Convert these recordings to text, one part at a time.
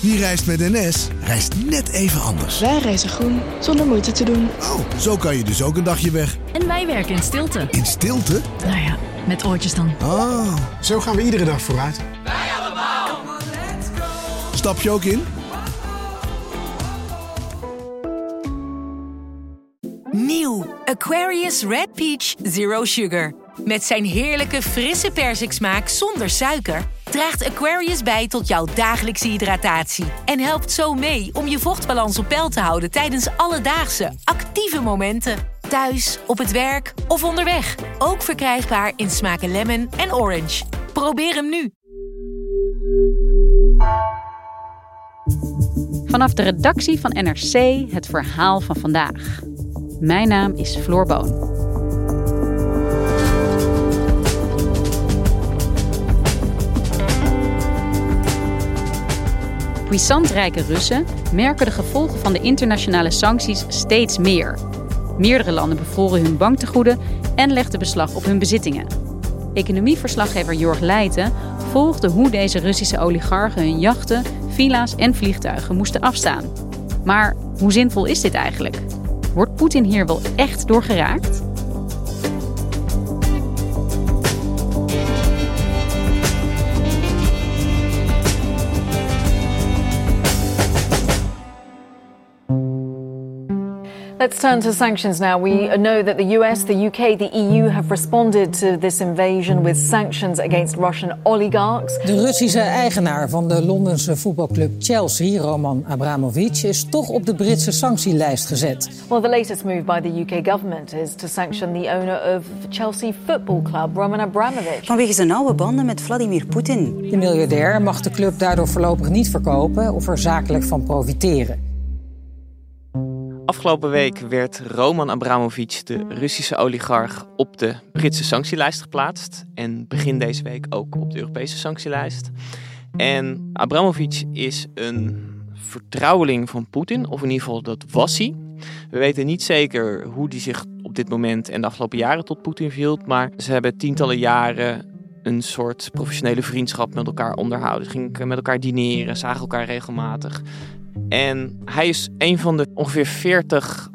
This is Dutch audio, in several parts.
Wie reist met NS, reist net even anders. Wij reizen groen, zonder moeite te doen. Oh, zo kan je dus ook een dagje weg. En wij werken in stilte. In stilte? Nou ja, met oortjes dan. Ah. Zo gaan we iedere dag vooruit. Stap je ook in? Nieuw Aquarius Red Peach Zero Sugar. Met zijn heerlijke frisse persiksmaak zonder suiker draagt Aquarius bij tot jouw dagelijkse hydratatie en helpt zo mee om je vochtbalans op peil te houden tijdens alledaagse actieve momenten. Thuis, op het werk of onderweg. Ook verkrijgbaar in smaken lemon en orange. Probeer hem nu. Vanaf de redactie van NRC het verhaal van vandaag. Mijn naam is Floor Boon. Puissant rijke Russen merken de gevolgen van de internationale sancties steeds meer. Meerdere landen bevroren hun banktegoeden en legden beslag op hun bezittingen. Economieverslaggever Jorg Leijten volgde hoe deze Russische oligarchen hun jachten, villa's en vliegtuigen moesten afstaan. Maar hoe zinvol is dit eigenlijk? Wordt Poetin hier wel echt door geraakt? Let's turn to sanctions now. We know that the US, the UK, the EU have responded to this invasion with sanctions against Russian oligarchs. De Russische eigenaar van de Londense voetbalclub Chelsea, Roman Abramovich, is toch op de Britse sanctielijst gezet. Well, the latest move by the UK government is to sanction the owner of Chelsea Football Club, Roman Abramovich. Vanwege zijn nauwe banden met Vladimir Poetin. De miljardair mag de club daardoor voorlopig niet verkopen of er zakelijk van profiteren. Afgelopen week werd Roman Abramovich, de Russische oligarch, op de Britse sanctielijst geplaatst. En begin deze week ook op de Europese sanctielijst. En Abramovich is een vertrouweling van Poetin, of in ieder geval dat was hij. We weten niet zeker hoe hij zich op dit moment en de afgelopen jaren tot Poetin viel, maar ze hebben tientallen jaren een soort professionele vriendschap met elkaar onderhouden. Ze gingen met elkaar dineren, zagen elkaar regelmatig. En hij is een van de ongeveer 40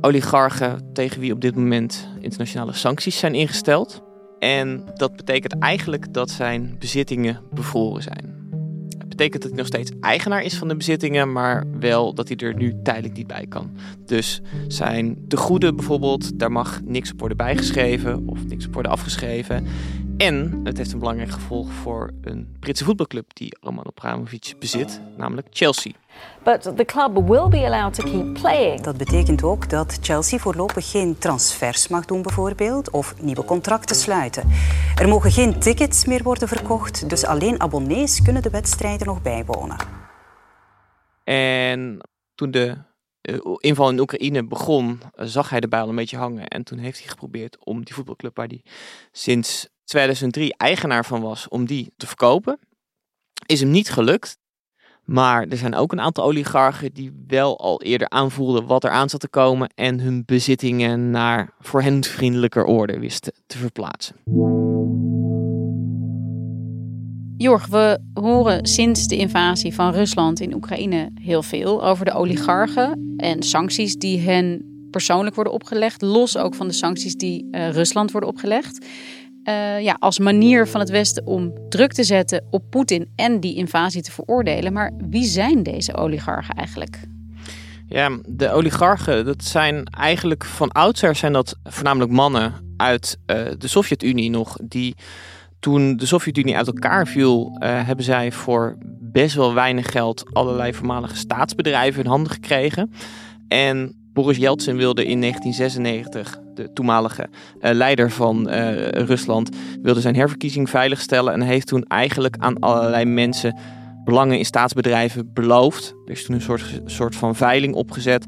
oligarchen tegen wie op dit moment internationale sancties zijn ingesteld. En dat betekent eigenlijk dat zijn bezittingen bevroren zijn. Het betekent dat hij nog steeds eigenaar is van de bezittingen, maar wel dat hij er nu tijdelijk niet bij kan. Dus zijn tegoeden bijvoorbeeld, daar mag niks op worden bijgeschreven of niks op worden afgeschreven. En het heeft een belangrijk gevolg voor een Britse voetbalclub die Roman Abramovich bezit, namelijk Chelsea. But the club will be allowed to keep playing. Dat betekent ook dat Chelsea voorlopig geen transfers mag doen bijvoorbeeld of nieuwe contracten sluiten. Er mogen geen tickets meer worden verkocht, dus alleen abonnees kunnen de wedstrijden nog bijwonen. En toen de uh, inval in Oekraïne begon, zag hij de bijl een beetje hangen. En toen heeft hij geprobeerd om die voetbalclub waar hij sinds 2003 eigenaar van was, om die te verkopen. Is hem niet gelukt. Maar er zijn ook een aantal oligarchen die wel al eerder aanvoelden wat er aan zat te komen en hun bezittingen naar voor hen vriendelijker orde wisten te verplaatsen. Jorg, we horen sinds de invasie van Rusland in Oekraïne heel veel over de oligarchen en sancties die hen persoonlijk worden opgelegd, los ook van de sancties die uh, Rusland worden opgelegd. Uh, ja, als manier van het Westen om druk te zetten op Poetin en die invasie te veroordelen. Maar wie zijn deze oligarchen eigenlijk? Ja, de oligarchen, dat zijn eigenlijk van oudsher zijn dat voornamelijk mannen uit uh, de Sovjet-Unie nog. Die toen de Sovjet-Unie uit elkaar viel, uh, hebben zij voor best wel weinig geld allerlei voormalige staatsbedrijven in handen gekregen. En Boris Yeltsin wilde in 1996, de toenmalige uh, leider van uh, Rusland, wilde zijn herverkiezing veiligstellen en heeft toen eigenlijk aan allerlei mensen belangen in staatsbedrijven beloofd. Er is toen een soort, soort van veiling opgezet.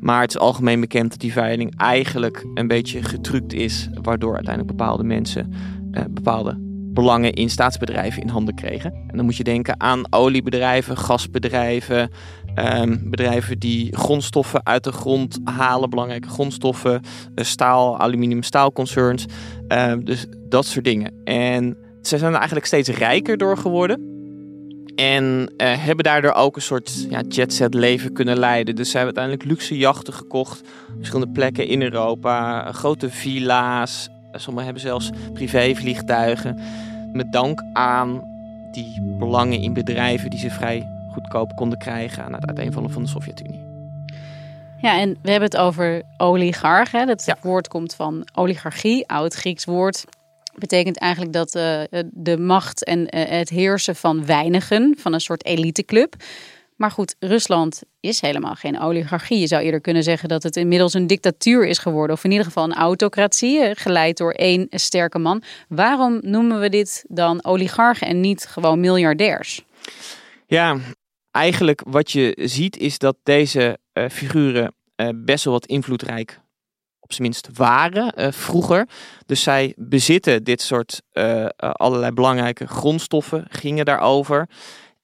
Maar het is algemeen bekend dat die veiling eigenlijk een beetje getrukt is, waardoor uiteindelijk bepaalde mensen uh, bepaalde belangen in staatsbedrijven in handen kregen. En dan moet je denken aan oliebedrijven, gasbedrijven, um, bedrijven die grondstoffen uit de grond halen, belangrijke grondstoffen, staal, aluminium, staalconcerns, um, dus dat soort dingen. En ze zijn er eigenlijk steeds rijker door geworden. En uh, hebben daardoor ook een soort ja, jetset leven kunnen leiden. Dus ze hebben uiteindelijk luxe jachten gekocht. Verschillende plekken in Europa. Grote villa's. Sommigen hebben zelfs privévliegtuigen. Met dank aan die belangen in bedrijven die ze vrij goedkoop konden krijgen aan het uiteenvallen van de Sovjet-Unie. Ja, en we hebben het over oligarch. Hè? Dat woord komt van oligarchie, oud Grieks woord betekent eigenlijk dat uh, de macht en uh, het heersen van weinigen, van een soort eliteclub. Maar goed, Rusland is helemaal geen oligarchie. Je zou eerder kunnen zeggen dat het inmiddels een dictatuur is geworden. Of in ieder geval een autocratie, geleid door één sterke man. Waarom noemen we dit dan oligarchen en niet gewoon miljardairs? Ja, eigenlijk wat je ziet is dat deze uh, figuren best wel wat invloedrijk op zijn minst waren uh, vroeger. Dus zij bezitten dit soort allerlei belangrijke grondstoffen, gingen daarover.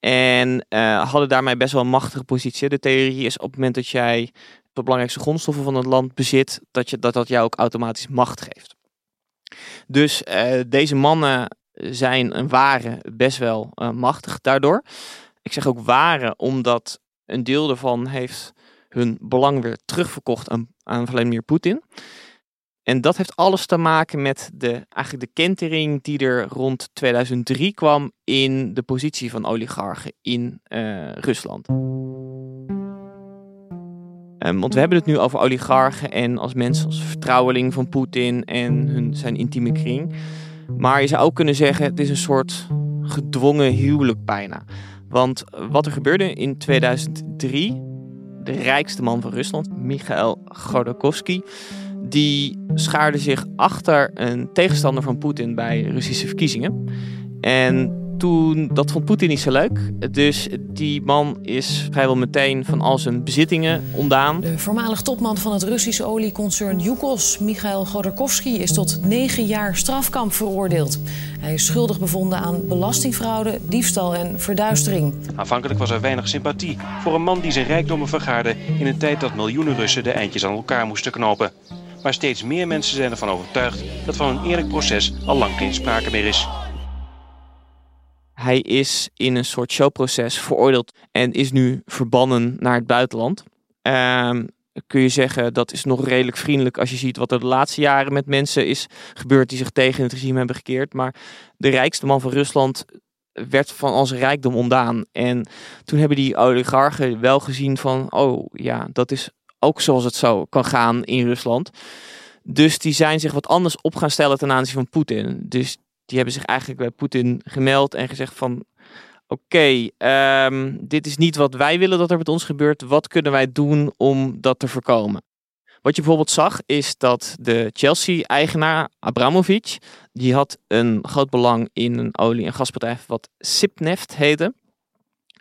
En hadden daarmee best wel een machtige positie. De theorie is op het moment dat jij de belangrijkste grondstoffen van het land bezit, dat je, dat, dat jou ook automatisch macht geeft. Dus deze mannen zijn en waren best wel machtig daardoor. Ik zeg ook waren omdat een deel daarvan heeft hun belang weer terugverkocht aan, aan Vladimir Poetin. En dat heeft alles te maken met de, eigenlijk de kentering die er rond 2003 kwam in de positie van oligarchen in uh, Rusland. Um, want we hebben het nu over oligarchen en als mensen als vertrouweling van Poetin en hun, zijn intieme kring. Maar je zou ook kunnen zeggen, het is een soort gedwongen huwelijk bijna. Want wat er gebeurde in 2003 de rijkste man van Rusland, Mikhail Godorkovsky, die schaarde zich achter een tegenstander van Poetin bij Russische verkiezingen. En toen, dat vond Poetin niet zo leuk. Dus die man is vrijwel meteen van al zijn bezittingen ontdaan. De voormalig topman van het Russische olieconcern Yukos, Mikhail Godorkovsky, is tot negen jaar strafkamp veroordeeld. Hij is schuldig bevonden aan belastingfraude, diefstal en verduistering. Aanvankelijk was er weinig sympathie voor een man die zijn rijkdommen vergaarde in een tijd dat miljoenen Russen de eindjes aan elkaar moesten knopen. Maar steeds meer mensen zijn ervan overtuigd dat van een eerlijk proces al lang geen sprake meer is. Hij is in een soort showproces veroordeeld en is nu verbannen naar het buitenland. Um, kun je zeggen dat is nog redelijk vriendelijk als je ziet wat er de laatste jaren met mensen is gebeurd die zich tegen het regime hebben gekeerd. Maar de rijkste man van Rusland werd van al zijn rijkdom ontdaan. En toen hebben die oligarchen wel gezien van, oh ja, dat is ook zoals het zo kan gaan in Rusland. Dus die zijn zich wat anders op gaan stellen ten aanzien van Poetin. Dus die hebben zich eigenlijk bij Poetin gemeld en gezegd van oké, ehm, dit is niet wat wij willen dat er met ons gebeurt. Wat kunnen wij doen om dat te voorkomen? Wat je bijvoorbeeld zag is dat de Chelsea-eigenaar Abramovic, die had een groot belang in een olie- en gasbedrijf wat Sipneft heette.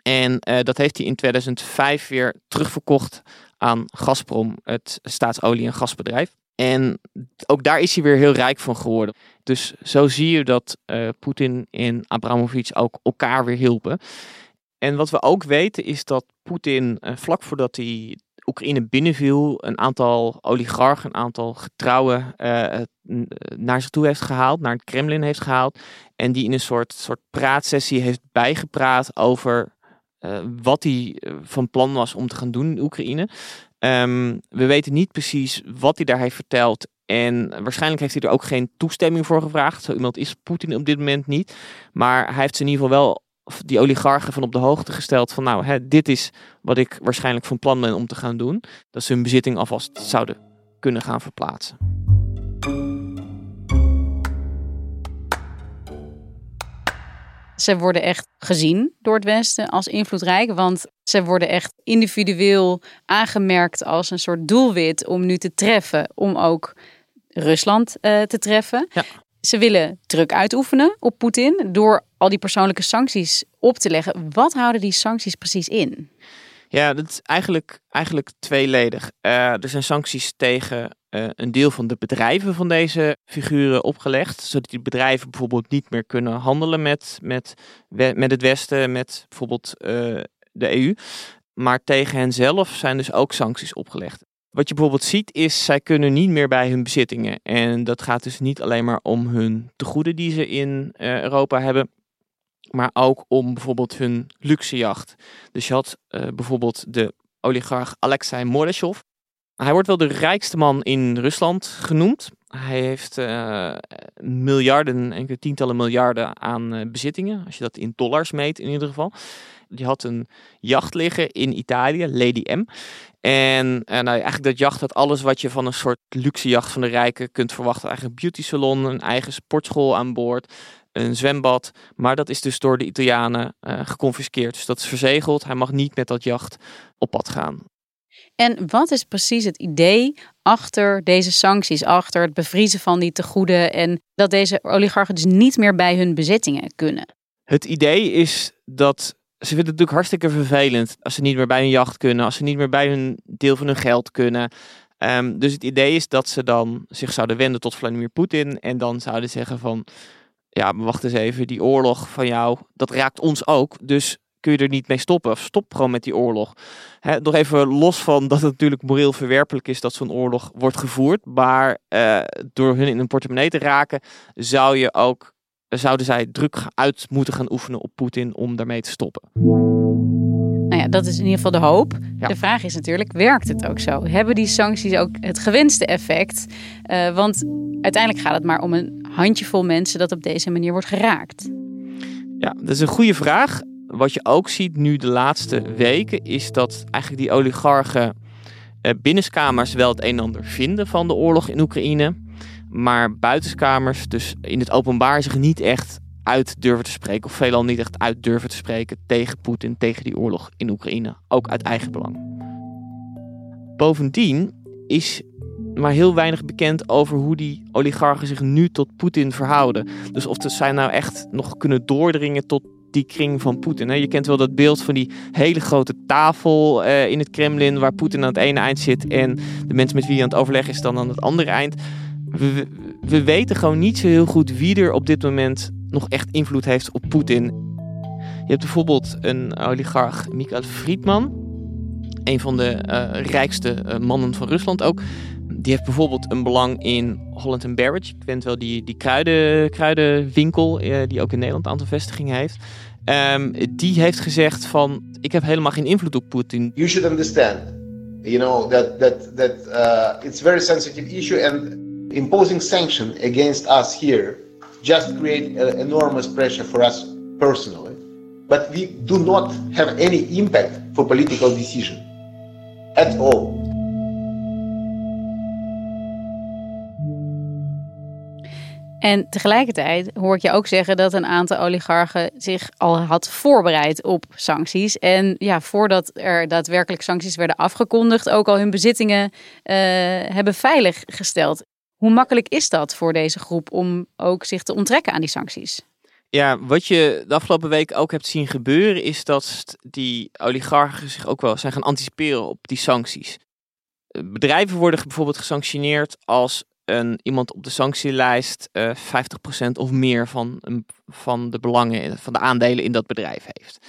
En uh, dat heeft hij in 2005 weer terugverkocht aan Gazprom, het staatsolie- en gasbedrijf. En ook daar is hij weer heel rijk van geworden. Dus zo zie je dat uh, Poetin en Abramovic ook elkaar weer hielpen. En wat we ook weten is dat Poetin uh, vlak voordat hij Oekraïne binnenviel, een aantal oligarchen, een aantal getrouwen uh, naar zich toe heeft gehaald, naar het Kremlin heeft gehaald. En die in een soort, soort praatsessie heeft bijgepraat over wat hij van plan was om te gaan doen in Oekraïne. Um, we weten niet precies wat hij daar heeft verteld. En waarschijnlijk heeft hij er ook geen toestemming voor gevraagd. Zo iemand is Poetin op dit moment niet. Maar hij heeft ze in ieder geval wel die oligarchen van op de hoogte gesteld van nou, hè, dit is wat ik waarschijnlijk van plan ben om te gaan doen. Dat ze hun bezitting alvast zouden kunnen gaan verplaatsen. Ze worden echt gezien door het Westen als invloedrijk, want ze worden echt individueel aangemerkt als een soort doelwit om nu te treffen, om ook Rusland uh, te treffen. Ja. Ze willen druk uitoefenen op Poetin door al die persoonlijke sancties op te leggen. Wat houden die sancties precies in? Ja, dat is eigenlijk, eigenlijk tweeledig. Uh, er zijn sancties tegen uh, een deel van de bedrijven van deze figuren opgelegd. Zodat die bedrijven bijvoorbeeld niet meer kunnen handelen met, met, met het Westen, met bijvoorbeeld uh, de EU. Maar tegen hen zelf zijn dus ook sancties opgelegd. Wat je bijvoorbeeld ziet is, zij kunnen niet meer bij hun bezittingen. En dat gaat dus niet alleen maar om hun tegoeden die ze in uh, Europa hebben. maar ook om bijvoorbeeld hun luxejacht. Dus je had uh, bijvoorbeeld de oligarch Alexei Mordashov. Hij wordt wel de rijkste man in Rusland genoemd. Hij heeft uh, miljarden, enkele tientallen miljarden aan bezittingen. Als je dat in dollars meet in ieder geval. Die had een jacht liggen in Italië, Lady M. En uh, nou, eigenlijk dat jacht had alles wat je van een soort luxe jacht van de rijken kunt verwachten. Eigen beauty salon, een eigen sportschool aan boord, een zwembad. Maar dat is dus door de Italianen geconfiskeerd. Dus dat is verzegeld. Hij mag niet met dat jacht op pad gaan. En wat is precies het idee achter deze sancties, achter het bevriezen van die tegoeden en dat deze oligarchen dus niet meer bij hun bezittingen kunnen? Het idee is dat ze vinden het natuurlijk hartstikke vervelend als ze niet meer bij hun jacht kunnen, als ze niet meer bij hun deel van hun geld kunnen. Um, dus het idee is dat ze dan zich zouden wenden tot Vladimir Poetin en dan zouden zeggen van, ja, maar wacht eens even, die oorlog van jou, dat raakt ons ook. Dus kun je er niet mee stoppen. Stop gewoon met die oorlog. He, nog even los van dat het natuurlijk moreel verwerpelijk is dat zo'n oorlog wordt gevoerd. Maar uh, door hun in een portemonnee te raken, zou je ook, zouden zij druk uit moeten gaan oefenen op Poetin om daarmee te stoppen. Nou ja, dat is in ieder geval de hoop. Ja. De vraag is natuurlijk, werkt het ook zo? Hebben die sancties ook het gewenste effect? Uh, want uiteindelijk gaat het maar om een handjevol mensen dat op deze manier wordt geraakt. Ja, dat is een goede vraag wat je ook ziet nu de laatste weken, is dat eigenlijk die oligarchen eh, binnenskamers wel het een en ander vinden van de oorlog in Oekraïne. Maar buitenskamers, dus in het openbaar, zich niet echt uit durven te spreken. Of veelal niet echt uit durven te spreken tegen Poetin, tegen die oorlog in Oekraïne. Ook uit eigen belang. Bovendien is maar heel weinig bekend over hoe die oligarchen zich nu tot Poetin verhouden. Dus of zij nou echt nog kunnen doordringen tot die kring van Poetin. Je kent wel dat beeld van die hele grote tafel uh, in het Kremlin, waar Poetin aan het ene eind zit en de mensen met wie hij aan het overleggen is dan aan het andere eind. We, we weten gewoon niet zo heel goed wie er op dit moment nog echt invloed heeft op Poetin. Je hebt bijvoorbeeld een oligarch, Mikhail Friedman, een van de uh, rijkste uh, mannen van Rusland ook. Die heeft bijvoorbeeld een belang in Holland Barrett. Je kent wel die, die kruiden, kruidenwinkel, uh, die ook in Nederland een aantal vestigingen heeft. Um, die heeft gezegd van, ik heb helemaal geen invloed op Poetin. You should understand, you know, that, that, that uh, it's very sensitive issue and imposing sanction against us here just create enormous pressure for us personally. But we do not have any impact for political decision at all. En tegelijkertijd hoor ik je ook zeggen dat een aantal oligarchen zich al had voorbereid op sancties. En ja, voordat er daadwerkelijk sancties werden afgekondigd, ook al hun bezittingen uh, hebben veiliggesteld. Hoe makkelijk is dat voor deze groep om ook zich te onttrekken aan die sancties? Ja, wat je de afgelopen week ook hebt zien gebeuren, is dat die oligarchen zich ook wel zijn gaan anticiperen op die sancties. Bedrijven worden bijvoorbeeld gesanctioneerd als een, iemand op de sanctielijst uh, eh, 50% of meer van, van de belangen, van de aandelen in dat bedrijf heeft.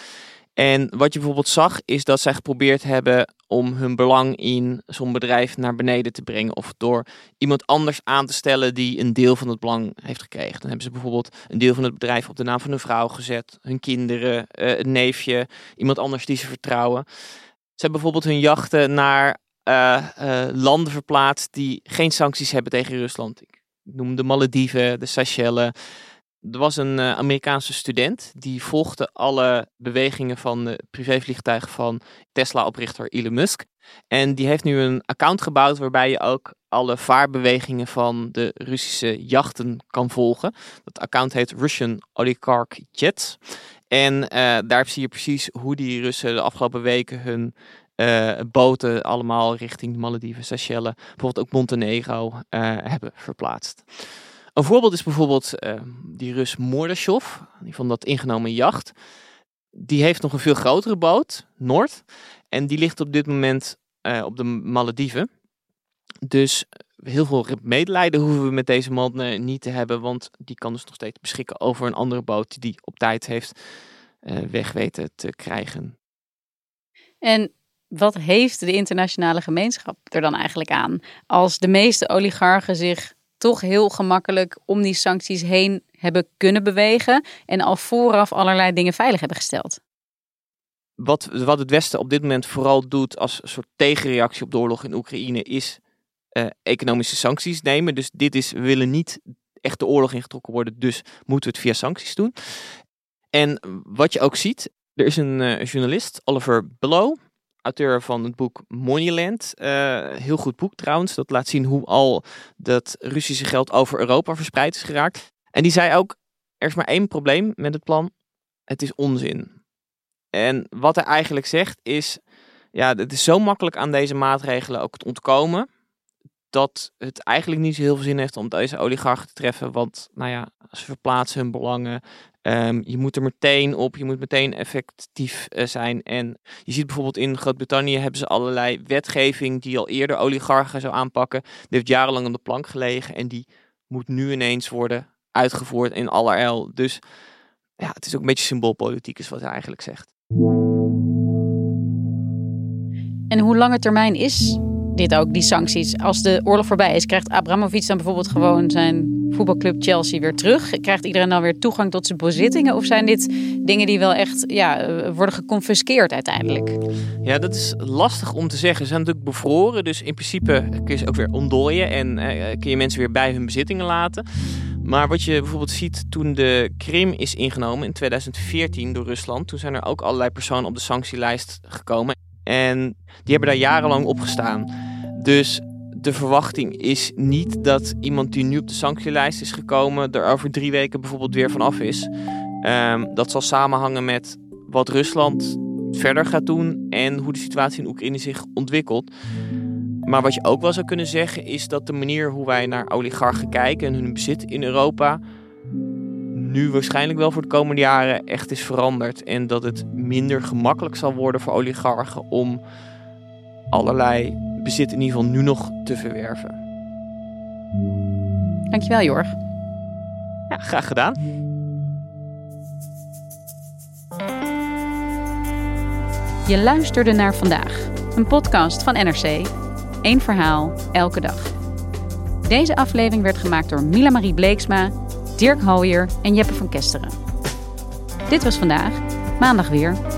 En wat je bijvoorbeeld zag, is dat zij geprobeerd hebben om hun belang in zo'n bedrijf naar beneden te brengen. Of door iemand anders aan te stellen die een deel van het belang heeft gekregen. Dan hebben ze bijvoorbeeld een deel van het bedrijf op de naam van hun vrouw gezet, hun kinderen, uh, een neefje, iemand anders die ze vertrouwen. Ze hebben bijvoorbeeld hun jachten naar uh, uh, landen verplaatst die geen sancties hebben tegen Rusland. Ik noem de Malediven, de Seychelles. Er was een uh, Amerikaanse student die volgde alle bewegingen van de privévliegtuigen van Tesla-oprichter Elon Musk. En die heeft nu een account gebouwd waarbij je ook alle vaarbewegingen van de Russische jachten kan volgen. Dat account heet Russian Oligarch Jets. En daar zie je precies hoe die Russen de afgelopen weken hun uh, boten allemaal richting Malediven, Seychelles, bijvoorbeeld ook Montenegro hebben verplaatst. Een voorbeeld is bijvoorbeeld uh, die Rus Mordashov, die van dat ingenomen jacht. Die heeft nog een veel grotere boot, Noord, en die ligt op dit moment op de Malediven. Dus heel veel medelijden hoeven we met deze man niet te hebben, want die kan dus nog steeds beschikken over een andere boot die op tijd heeft weg weten te krijgen. En wat heeft de internationale gemeenschap er dan eigenlijk aan? Als de meeste oligarchen zich toch heel gemakkelijk om die sancties heen hebben kunnen bewegen en al vooraf allerlei dingen veilig hebben gesteld. Wat, wat het Westen op dit moment vooral doet als soort tegenreactie op de oorlog in Oekraïne is uh, economische sancties nemen. Dus dit is, we willen niet echt de oorlog ingetrokken worden, dus moeten we het via sancties doen. En wat je ook ziet, er is een uh, journalist, Oliver Below, auteur van het boek Moneyland. Uh, heel goed boek trouwens. Dat laat zien hoe al dat Russische geld over Europa verspreid is geraakt. En die zei ook, er is maar één probleem met het plan. Het is onzin. En wat hij eigenlijk zegt is, ja, het is zo makkelijk aan deze maatregelen ook te ontkomen dat het eigenlijk niet zo heel veel zin heeft om deze oligarchen te treffen. Want nou ja, ze verplaatsen hun belangen. Um, je moet er meteen op, je moet meteen effectief uh, zijn. En je ziet bijvoorbeeld in Groot-Brittannië hebben ze allerlei wetgeving die al eerder oligarchen zou aanpakken. Die heeft jarenlang op de plank gelegen en die moet nu ineens worden uitgevoerd in allerijl. Dus ja, het is ook een beetje symboolpolitiek is wat hij eigenlijk zegt. En hoe lange termijn is dit ook, die sancties. Als de oorlog voorbij is, krijgt Abramovic dan bijvoorbeeld gewoon zijn voetbalclub Chelsea weer terug? Krijgt iedereen dan weer toegang tot zijn bezittingen? Of zijn dit dingen die wel echt ja, worden geconfiskeerd uiteindelijk? Ja, dat is lastig om te zeggen. Ze zijn natuurlijk bevroren, dus in principe kun je ze ook weer ontdooien en eh, kun je mensen weer bij hun bezittingen laten. Maar wat je bijvoorbeeld ziet toen de Krim is ingenomen in 2014 door Rusland, toen zijn er ook allerlei personen op de sanctielijst gekomen. En die hebben daar jarenlang op gestaan. Dus de verwachting is niet dat iemand die nu op de sanctielijst is gekomen, er over drie weken bijvoorbeeld weer vanaf is. Um, dat zal samenhangen met wat Rusland verder gaat doen en hoe de situatie in Oekraïne zich ontwikkelt. Maar wat je ook wel zou kunnen zeggen is dat de manier hoe wij naar oligarchen kijken en hun bezit in Europa nu waarschijnlijk wel voor de komende jaren echt is veranderd. En dat het minder gemakkelijk zal worden voor oligarchen om allerlei bezit in ieder geval nu nog te verwerven. Dankjewel, Jorg. Ja, graag gedaan. Je luisterde naar vandaag, een podcast van NRC. Eén verhaal, elke dag. Deze aflevering werd gemaakt door Mila Marie Bleeksma Dirk Hooyer en Jeppe van Kesteren. Dit was vandaag, maandag weer.